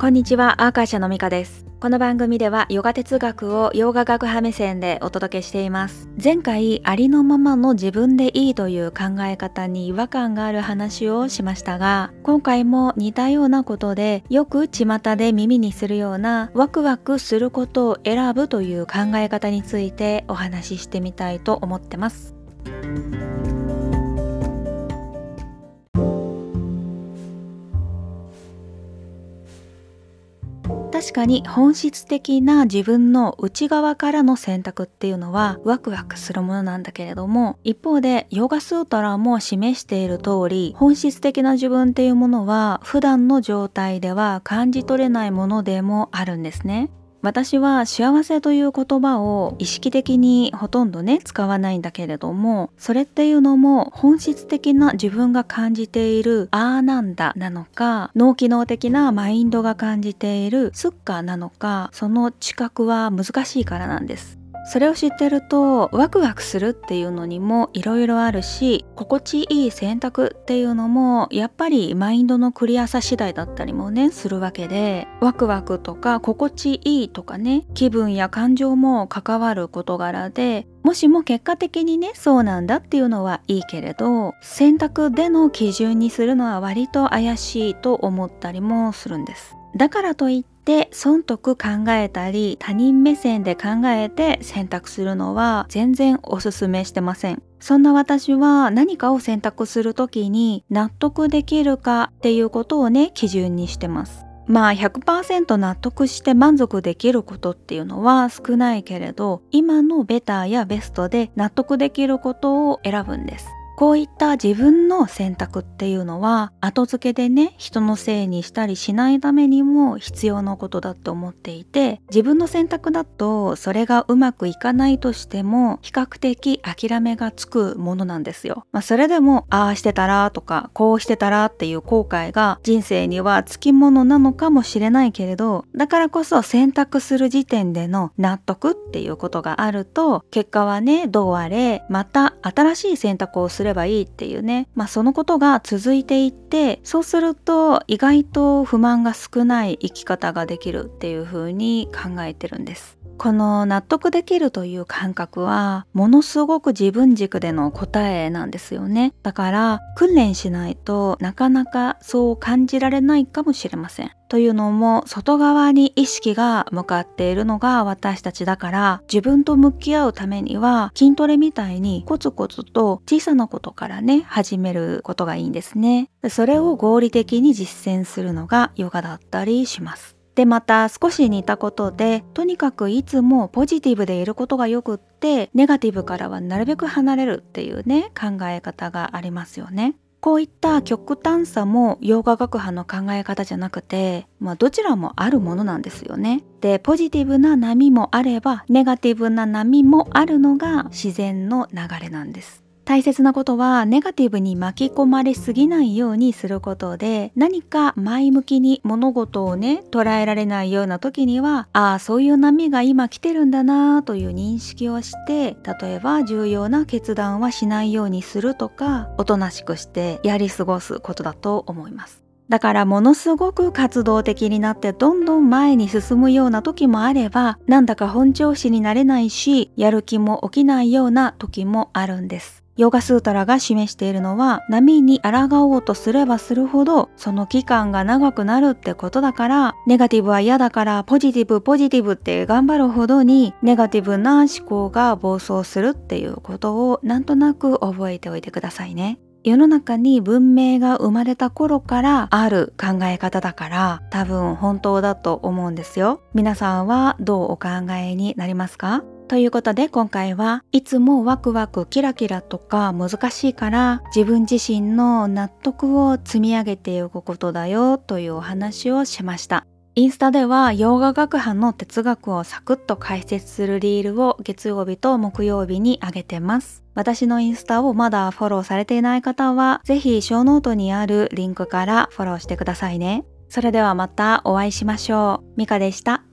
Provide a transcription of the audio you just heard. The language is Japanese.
こんにちは、アーカーシャのミカです。この番組ではヨガ哲学をヨガ学派目線でお届けしています。前回ありのままの自分でいいという考え方に違和感がある話をしましたが、今回も似たようなことでよく巷で耳にするようなワクワクすることを選ぶという考え方についてお話ししてみたいと思ってます。確かに本質的な自分の内側からの選択っていうのはワクワクするものなんだけれども一方でヨガスートラも示している通り本質的な自分っていうものは普段の状態では感じ取れないものでもあるんですね。私は幸せという言葉を意識的にほとんどね使わないんだけれどもそれっていうのも本質的な自分が感じているあーなんだなのか脳機能的なマインドが感じているスッカーなのかその知覚は難しいからなんです。それを知ってるとワクワクするっていうのにもいろいろあるし心地いい選択っていうのもやっぱりマインドのクリアさ次第だったりもねするわけでワクワクとか心地いいとかね気分や感情も関わる事柄でもしも結果的にねそうなんだっていうのはいいけれど選択での基準にするのは割と怪しいと思ったりもするんです。だからといって損得考えたり他人目線で考えて選択するのは全然おすすめしてません。そんな私は何かを選択する時に納得できるかっていうことをね基準にしてます。まあ100%納得して満足できることっていうのは少ないけれど今のベターやベストで納得できることを選ぶんです。こういった自分の選択っていうのは後付けでね人のせいにしたりしないためにも必要なことだと思っていて自分の選択だとそれがうまくいかないとしても比較的諦めがつくものなんですよ。まあ、それでもああしてたらとかこうしてたらっていう後悔が人生にはつきものなのかもしれないけれどだからこそ選択する時点での納得っていうことがあると結果はねどうあれまた新しい選択をすれればいいっていうね、まあ、そのことが続いていってそうすると意外と不満が少ない生き方ができるっていう風に考えてるんです。この納得できるという感覚はものすごく自分軸での答えなんですよね。だから訓練しないとなかなかそう感じられないかもしれません。というのも外側に意識が向かっているのが私たちだから自分と向き合うためには筋トレみたいにコツコツと小さなことからね始めることがいいんですねそれを合理的に実践するのがヨガだったりしますでまた少し似たことでとにかくいつもポジティブでいることがよくってネガティブからはなるべく離れるっていうね考え方がありますよね。こういった極端さも洋画学派の考え方じゃなくて、まあ、どちらもあるものなんですよね。でポジティブな波もあればネガティブな波もあるのが自然の流れなんです。大切なことはネガティブに巻き込まれすぎないようにすることで何か前向きに物事をね捉えられないような時にはああそういう波が今来てるんだなという認識をして例えば重要な決断はしないようにするとかおとなしくしてやり過ごすことだと思います。だからものすごく活動的になってどんどん前に進むような時もあればなんだか本調子になれないしやる気も起きないような時もあるんです。ヨガスータラが示しているのは波に抗おうとすればするほどその期間が長くなるってことだからネガティブは嫌だからポジティブポジティブって頑張るほどにネガティブな思考が暴走するっていうことをなんとなく覚えておいてくださいね。世の中に文明が生まれた頃からある考え方だから多分本当だと思うんですよ。皆さんはどうお考えになりますか？ということで今回はいつもワクワクキラキラとか難しいから自分自身の納得を積み上げていくことだよというお話をしました。インスタでは洋画学派の哲学をサクッと解説するリールを月曜日と木曜日に上げてます。私のインスタをまだフォローされていない方は、ぜひショーノートにあるリンクからフォローしてくださいね。それではまたお会いしましょう。ミカでした。